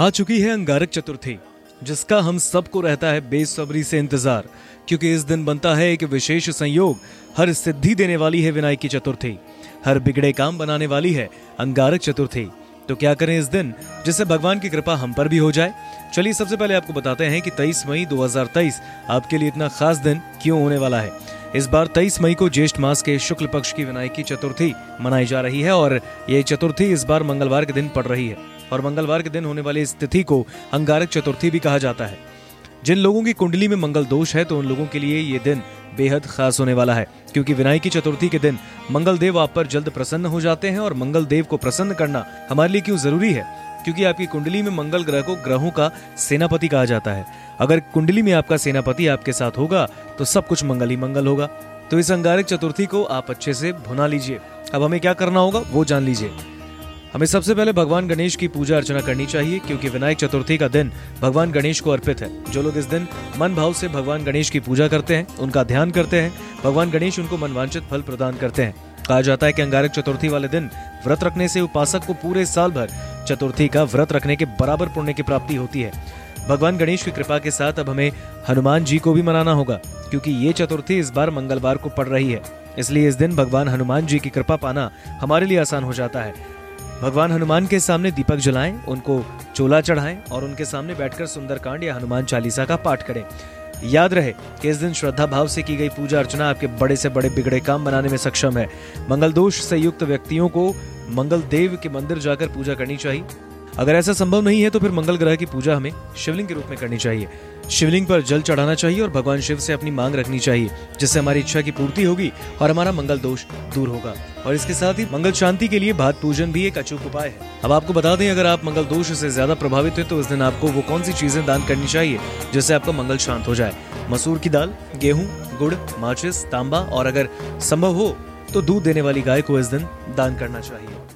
आ चुकी है अंगारक चतुर्थी, जिसका हम सबको रहता है बेसब्री से इंतज़ार, क्योंकि इस दिन बनता है एक विशेष संयोग, हर सिद्धि देने वाली है विनायक की चतुर्थी, हर बिगड़े काम बनाने वाली है अंगारक चतुर्थी। तो क्या करें इस दिन, जिससे भगवान की कृपा हम पर भी हो जाए? चलिए सबसे पहले आपको बताते हैं कि 23 मई 2023 आपके लिए इतना खास दिन क्यों होने वाला है। इस बार 23 मई को ज्येष्ठ मास के शुक्ल पक्ष की विनायक की चतुर्थी मनाई जा रही है और ये चतुर्थी इस बार मंगलवार के दिन पड़ रही है। और मंगलवार के दिन होने वाली इस तिथि को अंगारक चतुर्थी भी कहा जाता है। जिन लोगों की कुंडली में मंगल दोष है तो उन लोगों के लिए ये दिन बेहद खास होने वाला है, क्योंकि विनायक चतुर्थी के दिन मंगल देव आप पर जल्द प्रसन्न हो जाते हैं और मंगल देव को प्रसन्न करना हमारे लिए क्यों ज़रूरी है? क्योंकि आपकी कुंडली में मंगल ग्रह को ग्रहों का सेनापति कहा जाता है। अगर कुंडली में आपका सेनापति आपके साथ होगा तो सब कुछ मंगल ही मंगल होगा। तो इस अंगारिक चतुर्थी को आप अच्छे से भुना लीजिए। अब हमें क्या करना होगा, वो जान लीजिए। हमें सबसे पहले भगवान गणेश की पूजा अर्चना करनी चाहिए, क्योंकि विनायक चतुर्थी का दिन भगवान गणेश को अर्पित है। जो लोग इस दिन मन भाव से भगवान गणेश की पूजा करते हैं, उनका ध्यान करते हैं, भगवान गणेश उनको मनवांचित फल प्रदान करते हैं। कहा जाता है कि अंगारक चतुर्थी वाले दिन व्रत रखने से उपासक को पूरे साल भर चतुर्थी का व्रत रखने के बराबर पुण्य की प्राप्ति होती है। भगवान गणेश की कृपा के साथ अब हमें हनुमान जी को भी मनाना होगा, क्योंकि ये चतुर्थी इस बार मंगलवार को पड़ रही है। इसलिए इस दिन भगवान हनुमान जी की कृपा पाना हमारे लिए आसान हो जाता है। भगवान हनुमान के सामने दीपक जलाएँ, उनको चोला चढ़ाएँ और उनके सामने बैठकर सुंदरकांड या हनुमान चालीसा का पाठ करें। याद रहे कि इस दिन श्रद्धा भाव से की गई पूजा अर्चना आपके बड़े से बड़े बिगड़े काम बनाने में सक्षम है। मंगल दोष से युक्त व्यक्तियों को मंगल देव के मंदिर जाकर पूजा करनी चाहिए। अगर ऐसा संभव नहीं है तो फिर मंगल ग्रह की पूजा हमें शिवलिंग के रूप में करनी चाहिए। शिवलिंग पर जल चढ़ाना चाहिए और भगवान शिव से अपनी मांग रखनी चाहिए, जिससे हमारी इच्छा की पूर्ति होगी और हमारा मंगल दोष दूर होगा। और इसके साथ ही मंगल शांति के लिए भात पूजन भी एक अचूक उपाय है। अब आपको बता दें, अगर आप मंगल दोष से ज़्यादा प्रभावित है तो उस दिन आपको वो कौन सी चीज़ें दान करनी चाहिए, जिससे आपका मंगल शांत हो जाए? मसूर की दाल, गेहूँ, गुड़, माचिस, तांबा, और अगर संभव हो तो दूध देने वाली गाय को इस दिन दान करना चाहिए।